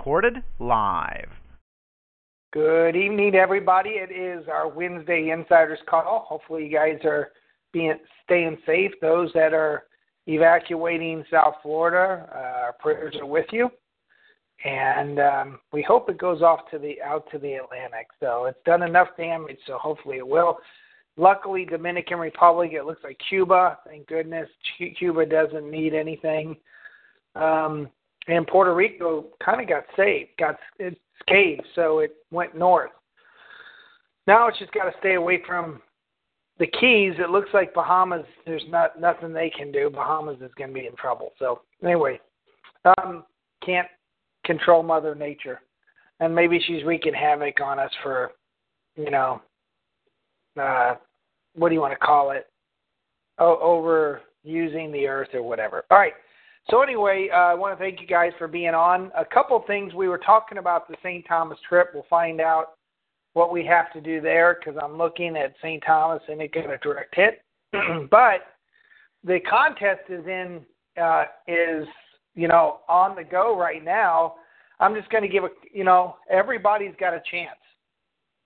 Recorded live. Good evening, everybody. It is our Wednesday Insiders Call. Hopefully, you guys are being staying safe. Those that are evacuating South Florida, uh, our prayers are with you, and um, we hope it goes off to the out to the Atlantic. So it's done enough damage, so hopefully it will. Luckily, Dominican Republic, it looks like Cuba. Thank goodness, Cuba doesn't need anything. Um, and Puerto Rico kind of got saved, got it scathed, so it went north. Now it's just got to stay away from the Keys. It looks like Bahamas. There's not nothing they can do. Bahamas is going to be in trouble. So anyway, um, can't control Mother Nature, and maybe she's wreaking havoc on us for, you know, uh, what do you want to call it? O- over using the earth or whatever. All right. So anyway, uh, I want to thank you guys for being on. A couple things we were talking about the St. Thomas trip. We'll find out what we have to do there because I'm looking at St. Thomas and it got a direct hit. but the contest is in uh, is you know on the go right now. I'm just going to give a you know everybody's got a chance.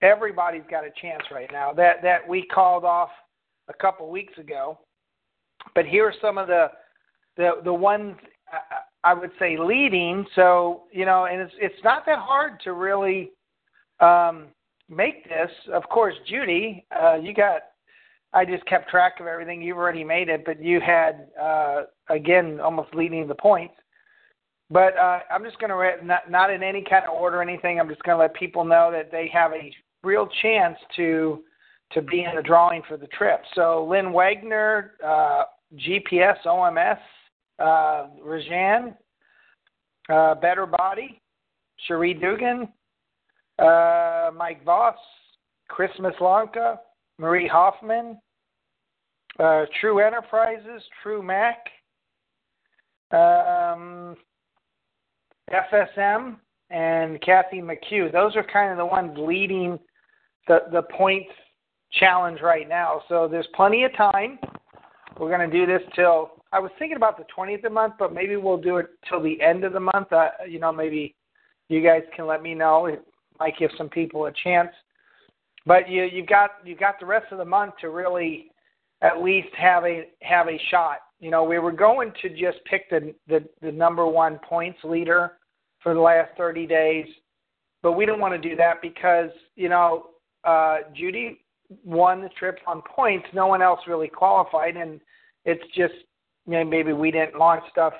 Everybody's got a chance right now. That that we called off a couple weeks ago. But here are some of the the the ones I would say leading. So you know, and it's it's not that hard to really um, make this. Of course, Judy, uh, you got. I just kept track of everything. You've already made it, but you had uh, again almost leading the points. But uh, I'm just going to not not in any kind of order or anything. I'm just going to let people know that they have a real chance to to be in the drawing for the trip. So Lynn Wagner, uh, GPS OMS, uh, Rajan, uh, Better Body, Cherie Dugan, uh, Mike Voss, Christmas Lanka, Marie Hoffman, uh, True Enterprises, True Mac, um, FSM, and Kathy McHugh. Those are kind of the ones leading the the points challenge right now. So there's plenty of time. We're going to do this till I was thinking about the 20th of the month, but maybe we'll do it till the end of the month. Uh, you know, maybe you guys can let me know. It might give some people a chance. But you you've got you've got the rest of the month to really at least have a have a shot. You know, we were going to just pick the the, the number one points leader for the last 30 days, but we don't want to do that because you know uh, Judy won the trip on points. No one else really qualified, and it's just maybe we didn't launch stuff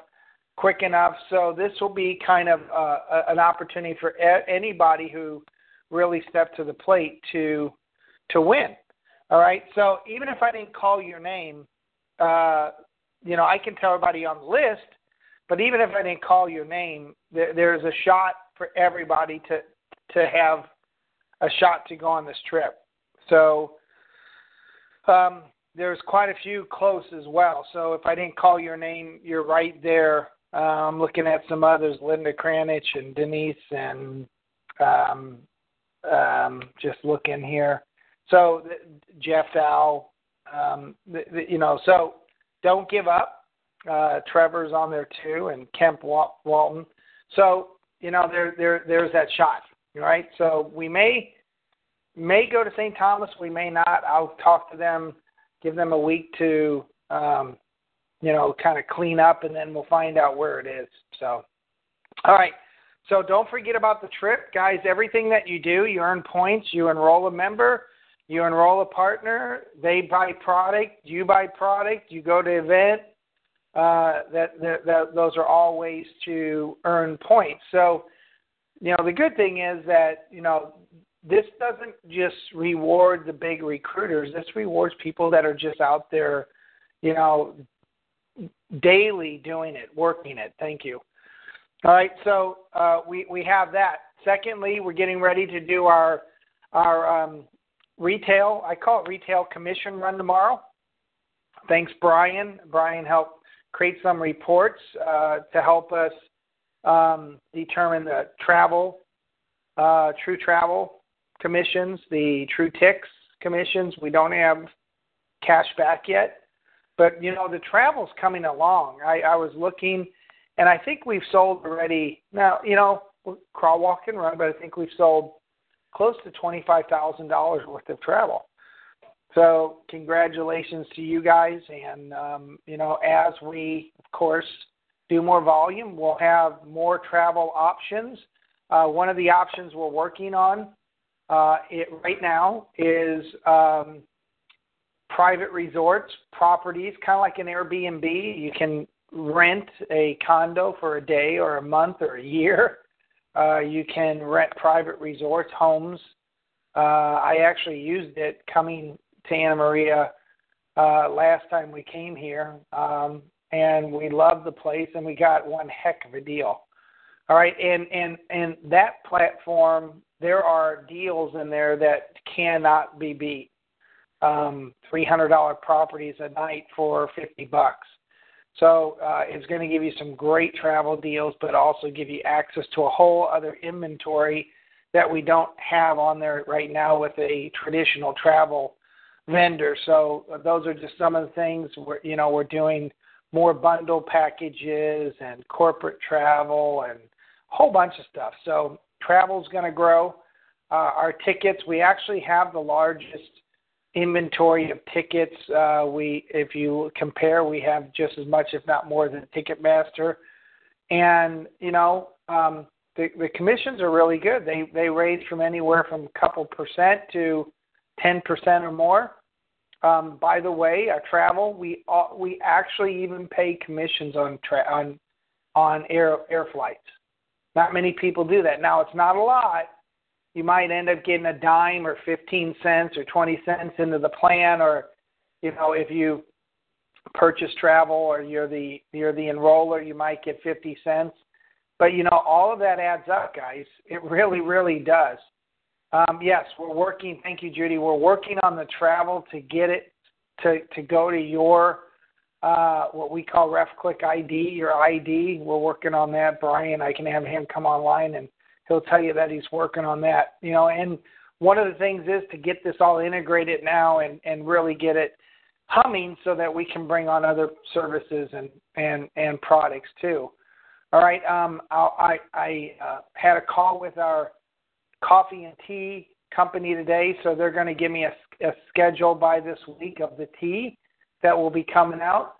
quick enough. So this will be kind of uh, an opportunity for a- anybody who really stepped to the plate to to win. All right. So even if I didn't call your name, uh, you know, I can tell everybody on the list. But even if I didn't call your name, there, there's a shot for everybody to to have a shot to go on this trip. So um, there's quite a few close as well. So if I didn't call your name, you're right there. Uh, I'm looking at some others, Linda Kranich and Denise, and um, um, just here. So Jeff Dow, um, the, the, you know, so don't give up. Uh, Trevor's on there too, and Kemp Walton. So you know, there there there's that shot, right? So we may may go to St. Thomas, we may not. I'll talk to them, give them a week to um, you know, kind of clean up, and then we'll find out where it is. So, all right. So don't forget about the trip, guys. Everything that you do, you earn points. You enroll a member, you enroll a partner. They buy product, you buy product. You go to event. Uh, that, that, that those are all ways to earn points. So, you know, the good thing is that you know this doesn't just reward the big recruiters. This rewards people that are just out there, you know, daily doing it, working it. Thank you. All right, so uh, we we have that. Secondly, we're getting ready to do our our um, retail. I call it retail commission run tomorrow. Thanks, Brian. Brian helped create some reports uh, to help us um, determine the travel, uh, true travel commissions, the true ticks commissions. We don't have cash back yet, but you know the travel's coming along. I, I was looking, and I think we've sold already. Now you know crawl, walk, and run, but I think we've sold close to twenty-five thousand dollars worth of travel. So congratulations to you guys, and um, you know as we of course do more volume, we'll have more travel options. Uh, one of the options we're working on uh, it right now is um, private resorts, properties, kind of like an Airbnb. You can rent a condo for a day or a month or a year. Uh, you can rent private resorts, homes. Uh, I actually used it coming to Anna Maria uh, last time we came here, um, and we loved the place, and we got one heck of a deal. All right, and and and that platform, there are deals in there that cannot be beat. Um, Three hundred dollar properties a night for fifty bucks. So uh, it's going to give you some great travel deals, but also give you access to a whole other inventory that we don't have on there right now with a traditional travel vendor. So uh, those are just some of the things we're you know we're doing more bundle packages and corporate travel and a whole bunch of stuff. So travel's going to grow. Uh, our tickets, we actually have the largest inventory of tickets. Uh, we, if you compare, we have just as much, if not more, than Ticketmaster. And you know, um, the commissions are really good. They they range from anywhere from a couple percent to ten percent or more. Um, by the way, our travel, we uh, we actually even pay commissions on on on air air flights. Not many people do that. Now, it's not a lot. You might end up getting a dime or 15 cents or 20 cents into the plan, or you know, if you purchase travel or you're the you're the enroller, you might get 50 cents. But you know, all of that adds up, guys. It really, really does. Um, yes, we're working. Thank you, Judy. We're working on the travel to get it to to go to your uh, what we call RefClick ID, your ID. We're working on that. Brian, I can have him come online and he'll tell you that he's working on that. You know, and one of the things is to get this all integrated now and, and really get it humming so that we can bring on other services and, and, and products too. All right. Um, I, I uh, had a call with our coffee and tea company today, so they're going to give me a, a schedule by this week of the tea that will be coming out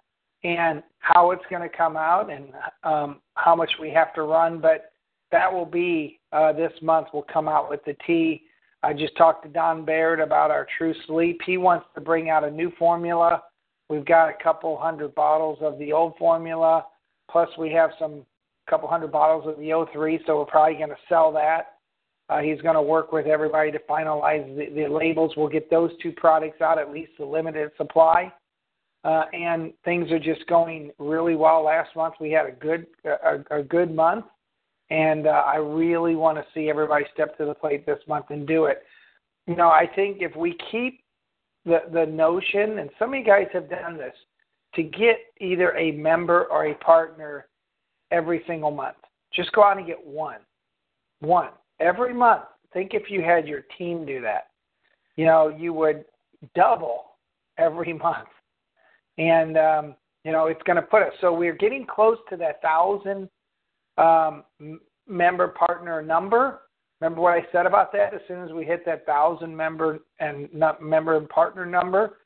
and how it's going to come out and um, how much we have to run. But that will be uh, this month. We'll come out with the tea. I just talked to Don Baird about our True Sleep. He wants to bring out a new formula. We've got a couple hundred bottles of the old formula, plus we have some couple hundred bottles of the O3, so we're probably going to sell that. Uh, he's going to work with everybody to finalize the, the labels. We'll get those two products out, at least the limited supply uh, and things are just going really well. Last month we had a good a, a good month, and uh, I really want to see everybody step to the plate this month and do it. You know, I think if we keep the the notion, and some of you guys have done this, to get either a member or a partner every single month. Just go out and get one, one every month. Think if you had your team do that, you know, you would double every month and um, you know it's going to put us. So we're getting close to that thousand um, member partner number. Remember what I said about that? As soon as we hit that thousand member and not member and partner number,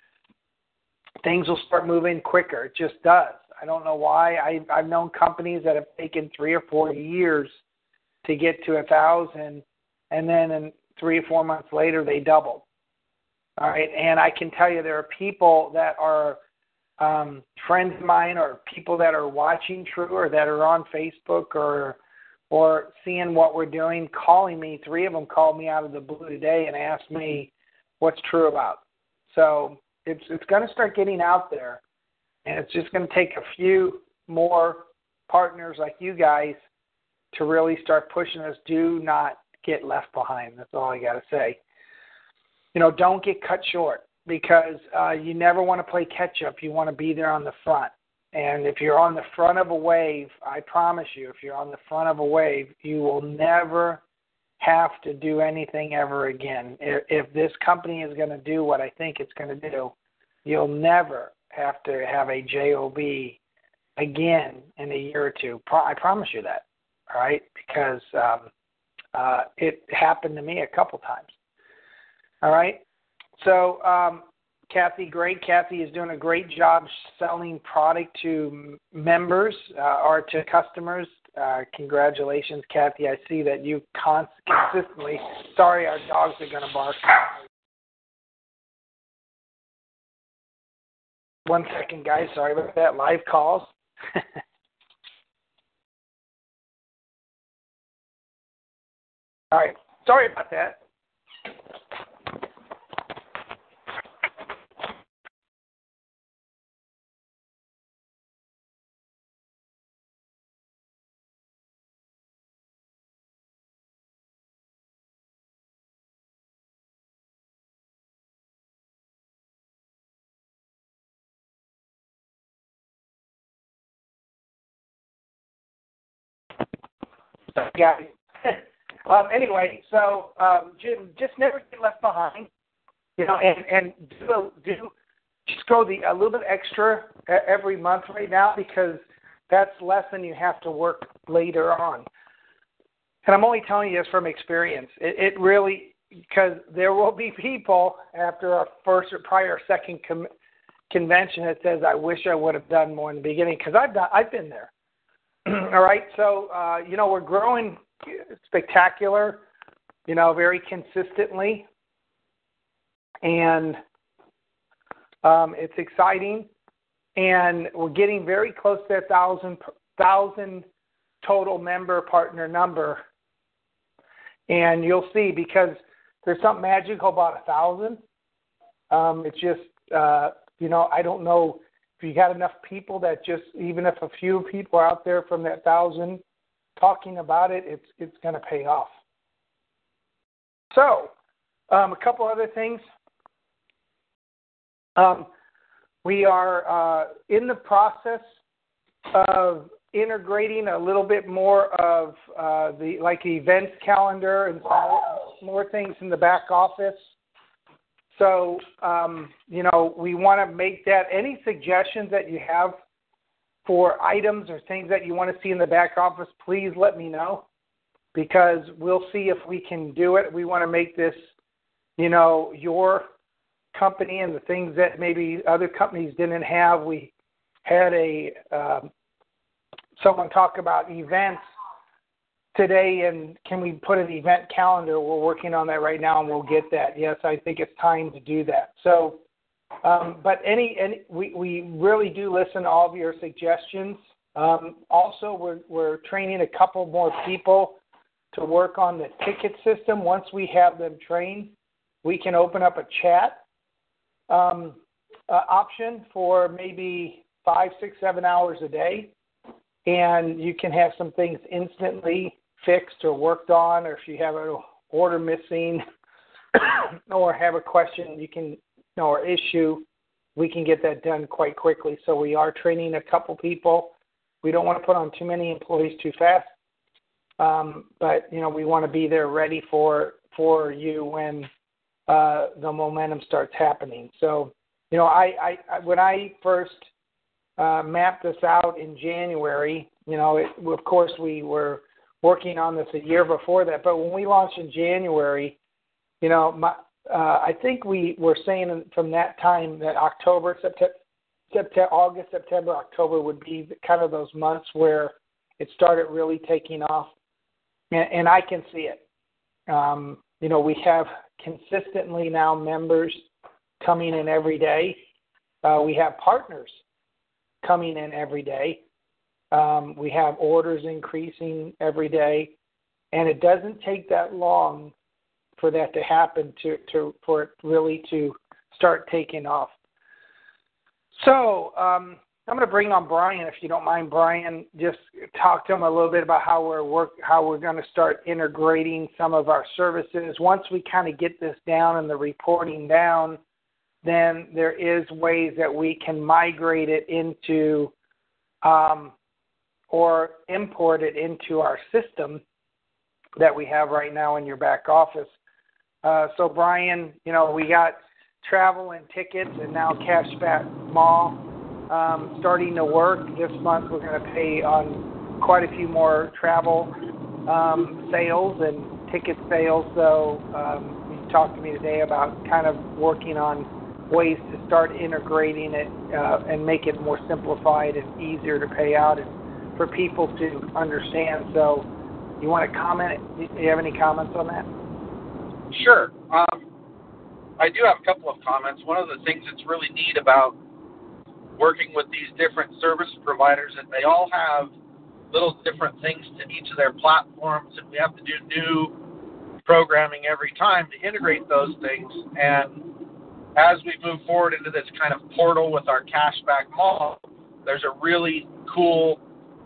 things will start moving quicker. It just does. I don't know why. I, I've known companies that have taken three or four years to get to a thousand, and then in three or four months later they doubled. All right, and I can tell you there are people that are um, friends of mine or people that are watching True or that are on Facebook or or seeing what we're doing, calling me. Three of them called me out of the blue today and asked me what's True about. So it's it's going to start getting out there, and it's just going to take a few more partners like you guys to really start pushing us. Do not get left behind. That's all I got to say. You know, don't get cut short because uh, you never want to play catch up. You want to be there on the front. And if you're on the front of a wave, I promise you, if you're on the front of a wave, you will never have to do anything ever again. If, if this company is going to do what I think it's going to do, you'll never have to have a job again in a year or two. Pro- I promise you that. All right, because um, uh, it happened to me a couple times. All right, so um, Kathy, great. Kathy is doing a great job selling product to members uh, or to customers. Uh, congratulations, Kathy. I see that you consistently. Sorry, our dogs are going to bark. One second, guys. Sorry about that. Live calls. All right. Sorry about that. Yeah. um, anyway, so um, Jim, just never get left behind. You know, and and do do just go the a little bit extra every month right now because that's less than you have to work later on. And I'm only telling you this from experience. It, it really because there will be people after our first or prior second com- convention that says, "I wish I would have done more in the beginning," because I've done, I've been there. All right, so uh, you know we're growing spectacular, you know, very consistently, and um, it's exciting, and we're getting very close to that thousand thousand total member partner number, and you'll see because there's something magical about a thousand. Um, it's just uh, you know I don't know if you got enough people that just even if a few people out there from that thousand talking about it, it's it's going to pay off. So, um, a couple other things. Um, we are uh, in the process of integrating a little bit more of uh, the like events calendar and more things in the back office. So, um, you know, we want to make that. Any suggestions that you have for items or things that you want to see in the back office, please let me know because we'll see if we can do it. We want to make this, you know, your company and the things that maybe other companies didn't have. We had a um, someone talk about events today and can we put an event calendar? We're working on that right now and we'll get that. Yes, I think it's time to do that. So, um, but any, any we, we really do listen to all of your suggestions. Um, also, we're, we're training a couple more people to work on the ticket system. Once we have them trained, we can open up a chat um, uh, option for maybe five, six, seven hours a day. And you can have some things instantly fixed or worked on, or if you have an order missing or have a question you can or issue, we can get that done quite quickly. So we are training a couple people. We don't want to put on too many employees too fast, um, but you know we want to be there ready for for you when uh, the momentum starts happening. So you know I, I, when I first uh, mapped this out in January, you know it, of course we were working on this a year before that. But when we launched in January, you know, my, uh, I think we were saying from that time that October, September, September, August, September, October would be kind of those months where it started really taking off, and, and I can see it. Um, you know, we have consistently now members coming in every day. Uh, we have partners coming in every day. Um, we have orders increasing every day, and it doesn't take that long for that to happen to, to for it really to start taking off. So um, I'm going to bring on Brian, if you don't mind, Brian. Just talk to him a little bit about how we're work, how we're going to start integrating some of our services. Once we kind of get this down and the reporting down, then there is ways that we can migrate it into um, or import it into our system that we have right now in your back office. Uh, so, Brian, you know, we got travel and tickets and now Cashback Mall um, starting to work. This month we're going to pay on quite a few more travel um, sales and ticket sales. So, um, you talked to me today about kind of working on ways to start integrating it uh, and make it more simplified and easier to pay out and for people to understand. So, you want to comment? Do you have any comments on that? Sure. Um, I do have a couple of comments. One of the things that's really neat about working with these different service providers is they all have little different things to each of their platforms, and we have to do new programming every time to integrate those things. And as we move forward into this kind of portal with our cashback mall, there's a really cool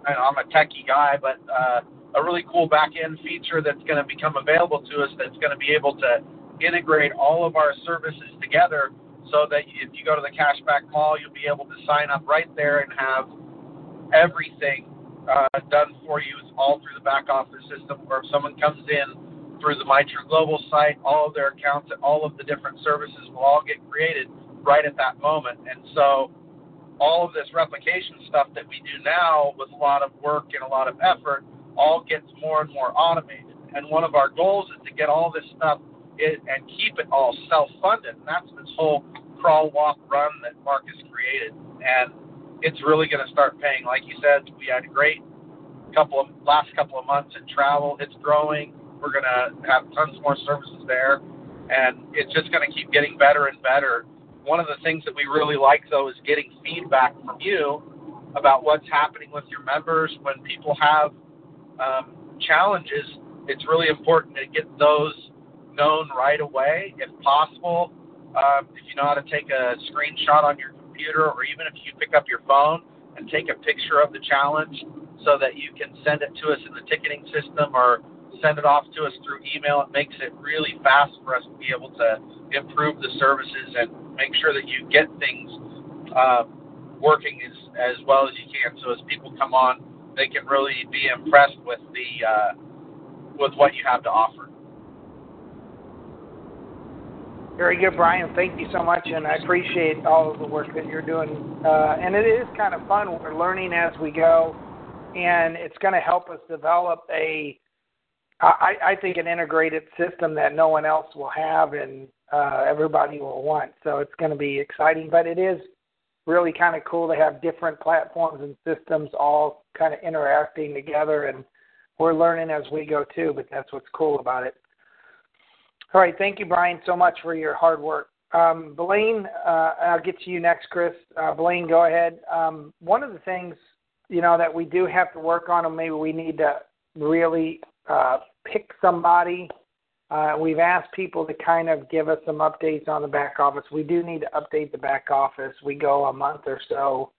I'm a techie guy, but uh, a really cool back end feature that's going to become available to us that's going to be able to integrate all of our services together so that if you go to the cashback mall, you'll be able to sign up right there and have everything uh, done for you all through the back office system. Or if someone comes in through the MyTrue Global site, all of their accounts and all of the different services will all get created right at that moment. And so all of this replication stuff that we do now with a lot of work and a lot of effort all gets more and more automated. And one of our goals is to get all this stuff in, and keep it all self-funded. And that's this whole crawl, walk, run that Marcus created. And it's really going to start paying. Like you said, we had a great couple of last couple of months in travel. It's growing. We're going to have tons more services there, and it's just going to keep getting better and better one of the things that we really like, though, is getting feedback from you about what's happening with your members. When people have um, challenges, it's really important to get those known right away, if possible. Um, if you know how to take a screenshot on your computer, or even if you pick up your phone and take a picture of the challenge so that you can send it to us in the ticketing system or send it off to us through email, it makes it really fast for us to be able to improve the services and make sure that you get things uh, working as as well as you can. So as people come on, they can really be impressed with the uh, with what you have to offer. Very good, Brian. Thank you so much, and I appreciate all of the work that you're doing. Uh, and it is kind of fun. We're learning as we go, and it's going to help us develop a, I, I think, an integrated system that no one else will have, and uh, everybody will want. So it's going to be exciting, but it is really kind of cool to have different platforms and systems all kind of interacting together, and we're learning as we go too. But that's what's cool about it. All right, thank you, Brian, so much for your hard work. Um, Blaine, uh, I'll get to you next, Chris. Uh, Blaine, go ahead. Um, one of the things you know that we do have to work on, and maybe we need to really uh, pick somebody uh, we've asked people to kind of give us some updates on the back office. We do need to update the back office. We go a month or so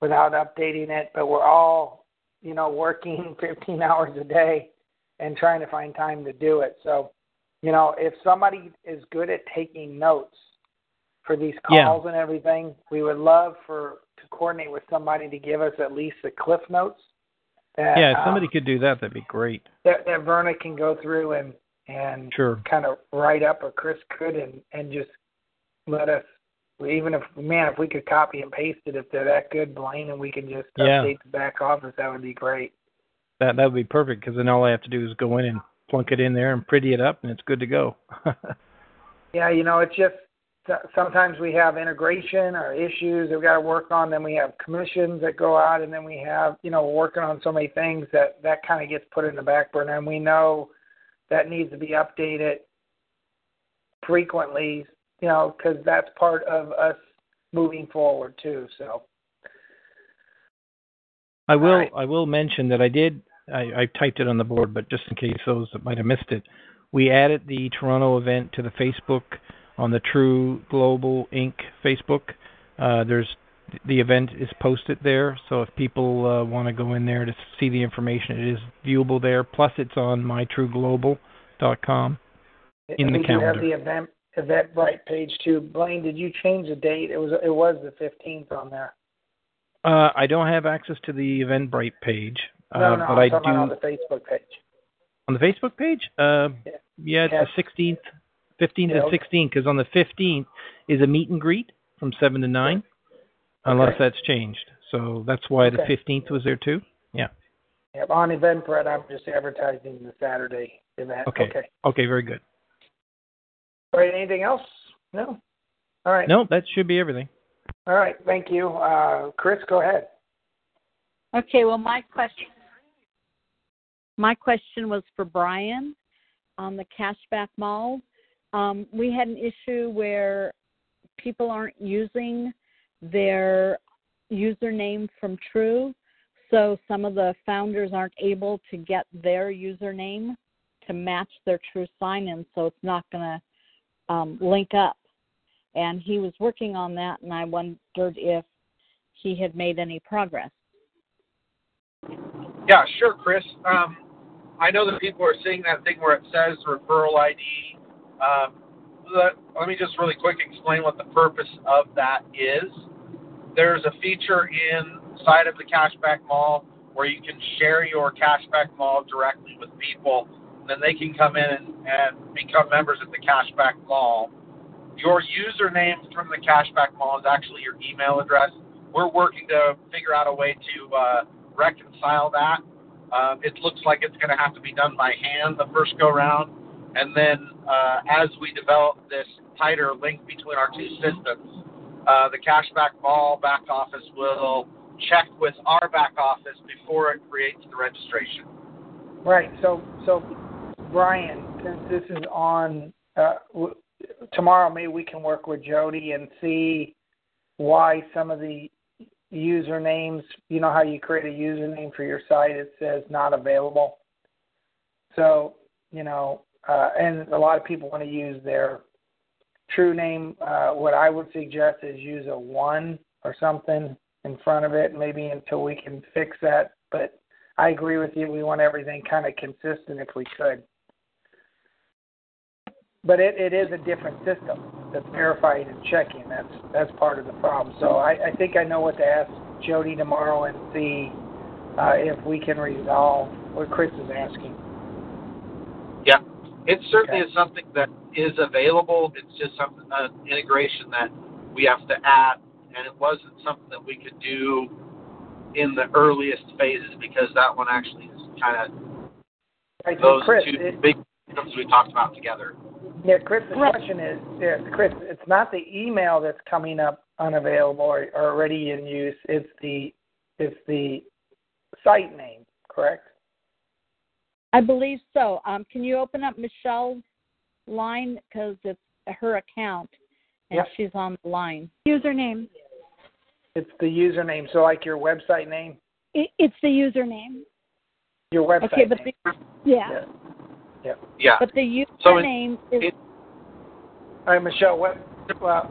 without updating it, but we're all, you know, working 15 hours a day and trying to find time to do it. So, you know, if somebody is good at taking notes for these calls yeah. and everything, we would love for to coordinate with somebody to give us at least the cliff notes. That, yeah, if somebody um, could do that, that'd be great. That, that Verna can go through and and sure. kind of write up, or Chris could, and and just let us. Even if man, if we could copy and paste it, if they're that good, Blaine, and we can just yeah. update the back office, that would be great. That that would be perfect because then all I have to do is go in and plunk it in there and pretty it up, and it's good to go. yeah, you know, it's just sometimes we have integration or issues that we got to work on. Then we have commissions that go out, and then we have you know working on so many things that that kind of gets put in the back burner. And we know that needs to be updated frequently, you know, because that's part of us moving forward too. So. I will. Right. I will mention that I did. I, I typed it on the board, but just in case those that might have missed it, we added the Toronto event to the Facebook on the True Global Inc. Facebook. Uh, there's the event is posted there, so if people uh, want to go in there to see the information, it is viewable there. Plus, it's on mytrueglobal.com in the calendar. You have the event Eventbrite page too. Blaine, did you change the date? It was it was the 15th on there. Uh, I don't have access to the Eventbrite page, uh, no, no, but I'm I do on the Facebook page. On the Facebook page? Uh, yeah, yeah the 16th, 15th yeah, and 16th, because on the 15th is a meet and greet from seven to nine, okay. unless that's changed. So that's why okay. the 15th was there too. Yeah. Yep. On Eventbrite, I'm just advertising the Saturday event. Okay. Okay. Okay. Very good. All right. Anything else? No. All right. No, that should be everything. All right. Thank you, uh, Chris. Go ahead. Okay. Well, my question. My question was for Brian on the cashback mall. Um, we had an issue where people aren't using their username from True, so some of the founders aren't able to get their username to match their True sign in, so it's not going to um, link up. And he was working on that, and I wondered if he had made any progress. Yeah, sure, Chris. Um, I know that people are seeing that thing where it says referral ID. Um, let, let me just really quick explain what the purpose of that is. There's a feature inside of the Cashback Mall where you can share your Cashback Mall directly with people and then they can come in and, and become members of the Cashback Mall. Your username from the Cashback Mall is actually your email address. We're working to figure out a way to uh, reconcile that. Uh, it looks like it's going to have to be done by hand the first go round. And then uh, as we develop this tighter link between our two systems, uh, the Cashback Mall back office will check with our back office before it creates the registration. Right. So, so Brian, since this is on uh, w- tomorrow, maybe we can work with Jody and see why some of the usernames, you know how you create a username for your site, it says not available. So, you know, uh, and a lot of people want to use their true name. Uh, what I would suggest is use a one or something in front of it, maybe until we can fix that. But I agree with you. We want everything kind of consistent if we could. But it, it is a different system that's verifying and checking. That's that's part of the problem. So I, I think I know what to ask Jody tomorrow and see uh, if we can resolve what Chris is asking. Yeah, it certainly okay. is something that is available. It's just something uh, integration that we have to add, and it wasn't something that we could do in the earliest phases because that one actually is kind of right, those Chris, two it, big systems we talked about together. Yeah, Chris, the question is, yeah, Chris, it's not the email that's coming up unavailable or, or already in use. It's the it's the site name, correct? I believe so. Um, can you open up Michelle's line because it's her account and yep. she's on the line. Username. It's the username. So, like your website name. It, it's the username. Your website. Okay, but name. the, yeah. yeah. Yeah. Yeah. But the username so it, is. All right, Michelle. What? Well,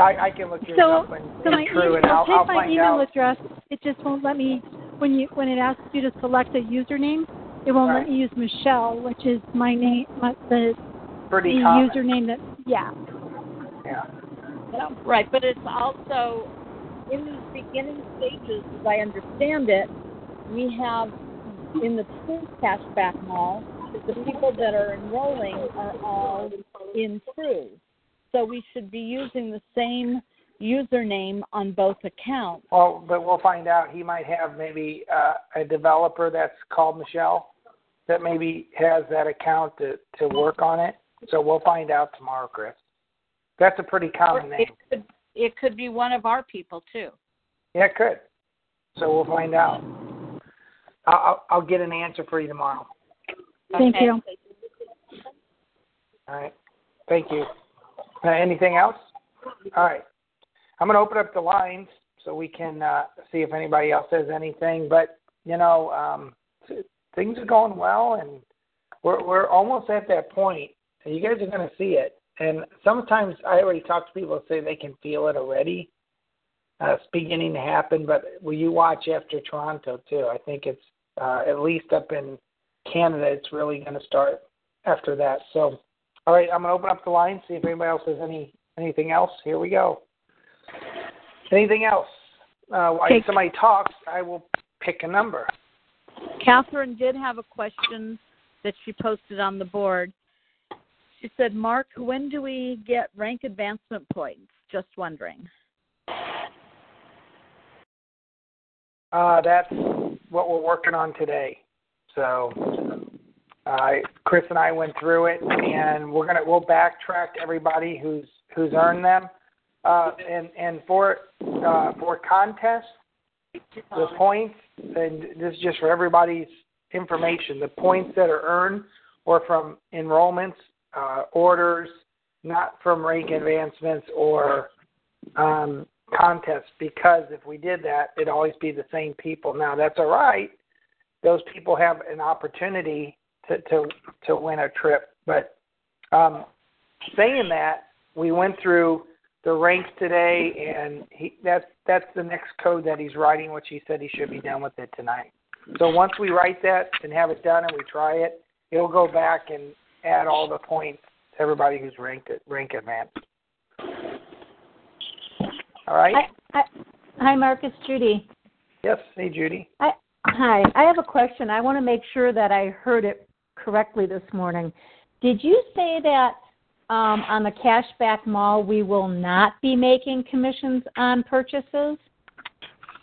I, I can look yours so, up and, so my true, e- and I'll, take I'll my find email out. address. It just won't let me when you when it asks you to select a username. It won't right. let me use Michelle, which is my name, my, the Pretty the common. username that yeah. Yeah. yeah. Right, but it's also in these beginning stages, as I understand it, we have in the True Cashback Mall the people that are enrolling are all in True. So we should be using the same username on both accounts. Well, but we'll find out. He might have maybe uh, a developer that's called Michelle that maybe has that account to to work on it. So we'll find out tomorrow, Chris. That's a pretty common It name. could, it could be one of our people too. Yeah, it could. So we'll find out. I'll, I'll, I'll get an answer for you tomorrow. Thank Okay. you. All right. Thank you. Uh, anything else? All right. I'm going to open up the lines so we can uh, see if anybody else has anything. But you know, um, th- things are going well, and we're we're almost at that point. And you guys are going to see it. And sometimes I already talk to people say they can feel it already. Uh, it's beginning to happen, but will you watch after Toronto too? I think it's uh, at least up in Canada. It's really going to start after that. So, all right, I'm going to open up the line, see if anybody else has any anything else. Here we go. Anything else? Uh, while somebody talks, I will pick a number. Catherine did have a question that she posted on the board. She said, Mark, when do we get rank advancement points? Just wondering. Uh, that's what we're working on today. So, uh, Chris and I went through it, and we're gonna we'll backtrack everybody who's who's earned them. Uh, and and for uh, for contests, the points, and this is just for everybody's information. The points that are earned or from enrollments, uh, orders, not from rank advancements or um, contests. Because if we did that, it'd always be the same people. Now that's all right. Those people have an opportunity to to to win a trip. But um, saying that, we went through the ranks today, and he that's that's the next code that he's writing, which he said he should be done with it tonight. So once we write that and have it done, and we try it, it'll go back and add all the points to everybody who's ranked it rank advanced. All right. Hi, hi, hi, Mark. It's Judy. yes. Hey, Judy. I, hi. I have a question. I want to make sure that I heard it correctly this morning. Did you say that um, on the cashback mall we will not be making commissions on purchases?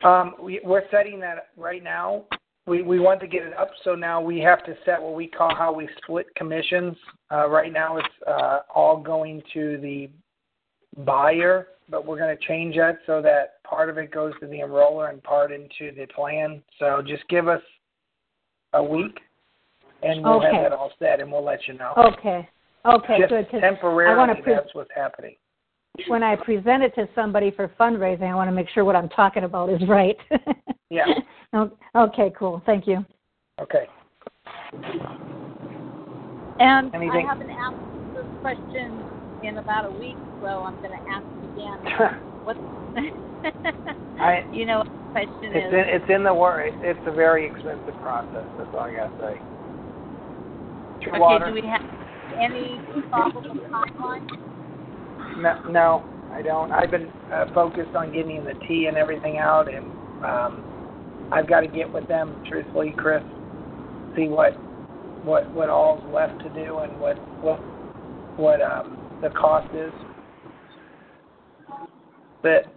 Um, we, we're setting that right now. We we want to get it up, so now we have to set what we call how we split commissions. Uh, right now, it's uh, all going to the buyer, but we're going to change that so that part of it goes to the enroller and part into the plan. So just give us a week, and we'll Okay. have that all set, and we'll let you know. Okay. Okay, just good. 'cause temporarily, I wanna pre- that's what's happening. when I present it to somebody for fundraising, I want to make sure what I'm talking about is right. Yeah. Okay, cool. Thank you. Okay. And Anything- I haven't asked this question in about a week, so I'm going to ask again. What? I- you know what the question It's is? in, it's in the war. It's, it's a very expensive process. That's all I gotta say. True okay, water? do we have any probable? No, no, I don't. I've been uh, focused on getting the tea and everything out, and um, I've got to get with them, truthfully, Chris. See what what what all's left to do and what what what um, the cost is. But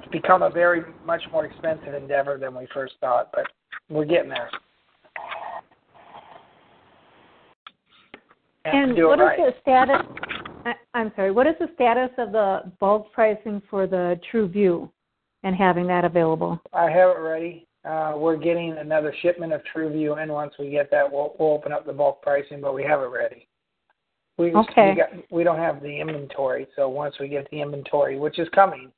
it's become a very much more expensive endeavor than we first thought, but we're getting there. And what it is right. the status? I, I'm sorry. What is the status of the bulk pricing for the True View, and having that available? I have it ready. Uh, we're getting another shipment of TrueView in. Once we get that, we'll, we'll open up the bulk pricing, but we have it ready. We Okay. we, got, we don't have the inventory, so once we get the inventory, which is coming,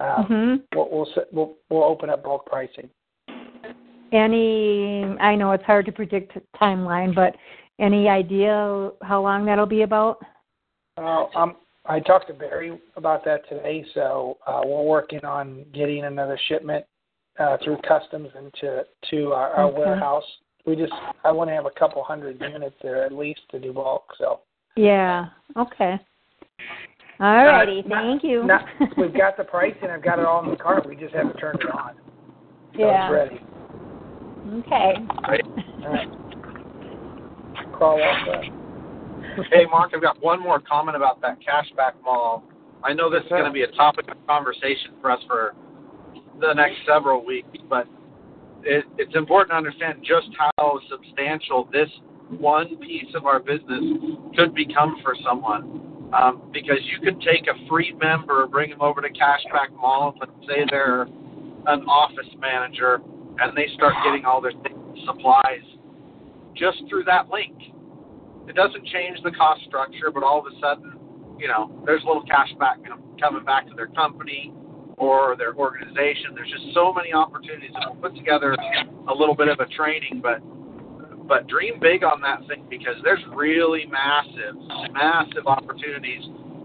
uh, hmm we'll, we'll we'll we'll open up bulk pricing. Any? I know it's hard to predict timeline, but any idea how long that'll be about? Uh, um, I talked to Barry about that today, so uh, we're working on getting another shipment uh, through customs into to our, our Okay. warehouse. We just I want to have a couple hundred units there at least to do bulk. So Yeah. Okay. All righty. Uh, not- Thank you. not, we've got the pricing. I've got it all in the cart. We just haven't turned it on. So yeah. it's ready. Okay. All right. Crawl off that. Hey, Mark, I've got one more comment about that cashback mall. I know this is going to be a topic of conversation for us for the next several weeks, but it, it's important to understand just how substantial this one piece of our business could become for someone. Um, because you could take a free member, bring them over to Cashback Mall, and say they're an office manager, and they start getting all their supplies just through that link. It doesn't change the cost structure, but all of a sudden, you know, there's a little cash back you know, coming back to their company or their organization. There's just so many opportunities, and we'll put together a little bit of a training, but but dream big on that thing because there's really massive, massive opportunities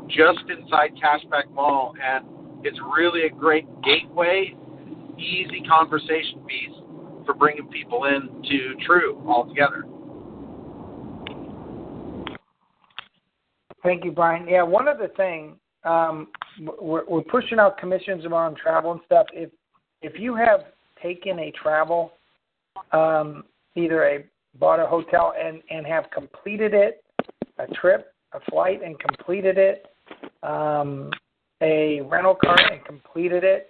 just inside Cashback Mall, and it's really a great gateway, easy conversation piece for bringing people in to TRU altogether. Thank you, Brian. Yeah, one other thing, um, we're, we're pushing out commissions around travel and stuff. If if you have taken a travel, um, either a bought a hotel and and have completed it, a trip, a flight and completed it, um, a rental car and completed it,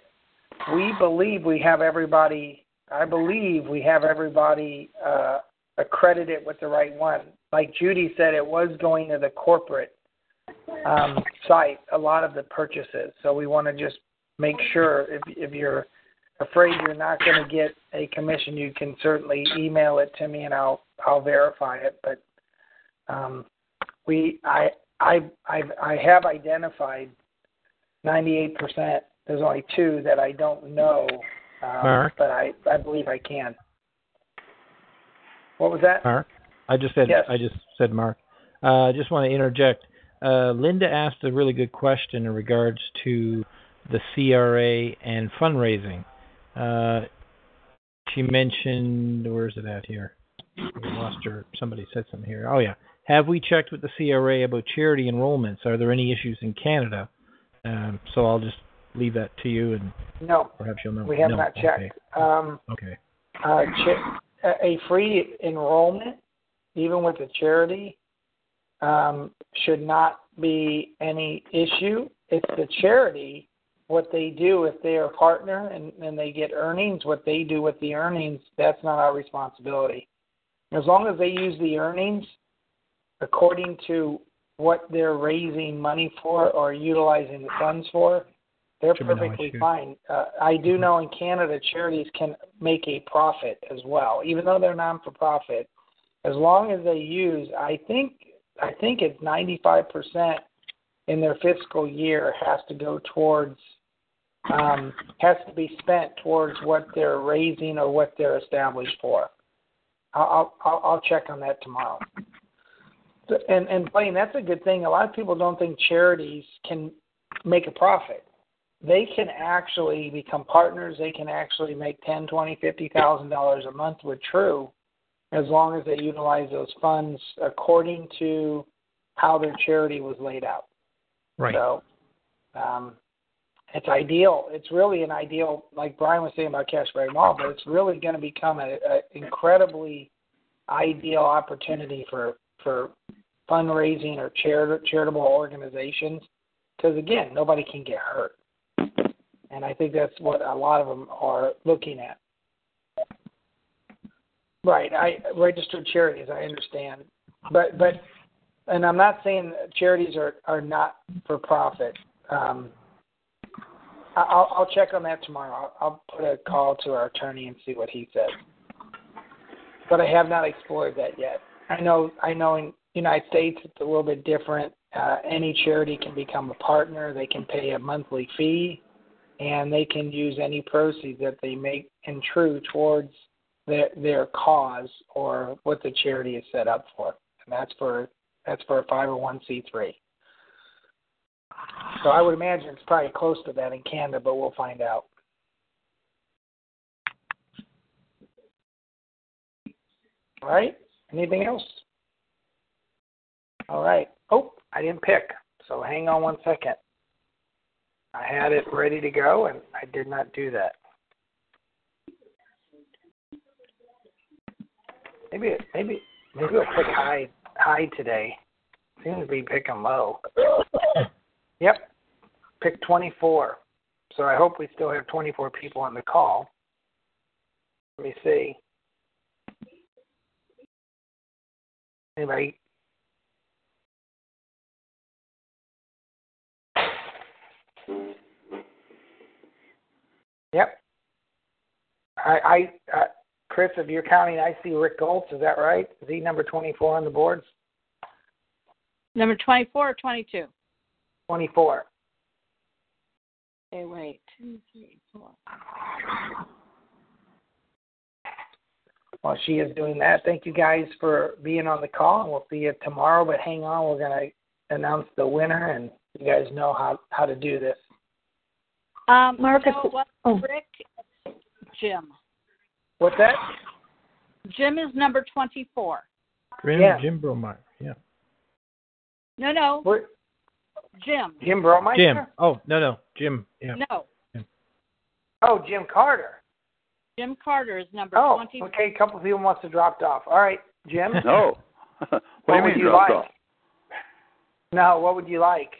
we believe we have everybody. I believe we have everybody uh, accredited with the right one. Like Judy said, it was going to the corporate um, site a lot of the purchases. So we want to just make sure if if you're afraid you're not going to get a commission, you can certainly email it to me and I'll I'll verify it. But um, we I I I I have identified 98%. There's only two that I don't know, um, Mark? but I I believe I can. What was that? Mark, I just said Yes. I just said Mark. Uh, I just want to interject. Uh, Linda asked a really good question in regards to the CRA and fundraising. Uh, she mentioned, where is it at here? We lost her. Somebody said something here. Oh yeah. Have we checked with the CRA about charity enrollments? Are there any issues in Canada? Um, so I'll just leave that to you, and No, perhaps you'll know. we have No, not checked. Okay. Um, okay. uh, a free enrollment, even with a charity, um, should not be any issue. It's the charity, what they do if they are a partner and, and they get earnings, what they do with the earnings, that's not our responsibility. As long as they use the earnings according to what they're raising money for or utilizing the funds for, they're Should be no perfectly fine. Uh, I do know in Canada charities can make a profit as well, even though they're non for profit. As long as they use, I think, I think it's ninety five percent in their fiscal year has to go towards, um, has to be spent towards what they're raising or what they're established for. I'll I'll, I'll check on that tomorrow. And and Blaine, that's a good thing. A lot of people don't think charities can make a profit they can actually become partners. They can actually make ten, twenty, fifty thousand dollars a month with TRU, as long as they utilize those funds according to how their charity was laid out. Right. So, um, it's ideal. It's really an ideal, like Brian was saying about Cashback Mall, but it's really going to become an incredibly ideal opportunity for for fundraising or charit- charitable organizations. Because again, nobody can get hurt and I think that's what a lot of them are looking at. Right, I registered charities. I understand, but but, and I'm not saying charities are are not for profit. Um, I'll I'll check on that tomorrow. I'll, I'll put a call to our attorney and see what he says. But I have not explored that yet. I know I know in United States it's a little bit different. Uh, any charity can become a partner. They can pay a monthly fee and they can use any proceeds that they make in TRU towards their their cause or what the charity is set up for. And that's for that's for a 501c3. So I would imagine it's probably close to that in Canada, but we'll find out. All right. Anything else? All right. Oh, I didn't pick. So hang on one second. I had it ready to go, and I did not do that. Maybe maybe maybe I'll pick high high today. Seems to be picking low. Yep, pick 24. So I hope we still have 24 people on the call. Let me see. Anybody I, I uh, Chris, if you're counting, I see Rick Goltz. Is that right? Is he number 24 on the boards? Number 24 or 22? 24. Okay, wait. Two, three, four. While she is doing that, thank you guys for being on the call, and we'll see you tomorrow. But hang on, we're gonna announce the winner, and you guys know how how to do this. Um, Marcus- no, it oh. Rick, Jim. What's that? Jim is number 24. Jim, Yeah. Jim Bromeyer. Yeah. No, no, What? Jim. Jim Bromeister? Jim. Oh no no Jim. Yeah. No, Oh, Jim Carter. Jim Carter is number Oh, 24. okay. A couple people must have dropped off. All right, Jim. No. what, do you What would mean you dropped like? off? No, what would you like?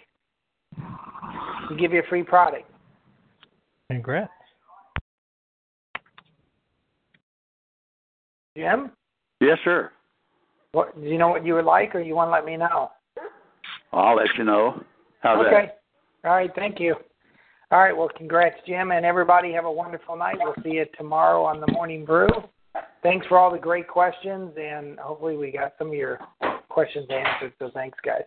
To give you a free product. Congrats. Jim, Yes, sir. what do you know what you would like, or you want to let me know? I'll let you know. How's okay. All right. Thank you. All right. Well, congrats, Jim, and everybody. Have a wonderful night. We'll see you tomorrow on the Morning Brew. Thanks for all the great questions, and hopefully we got some of your questions answered. So thanks, guys.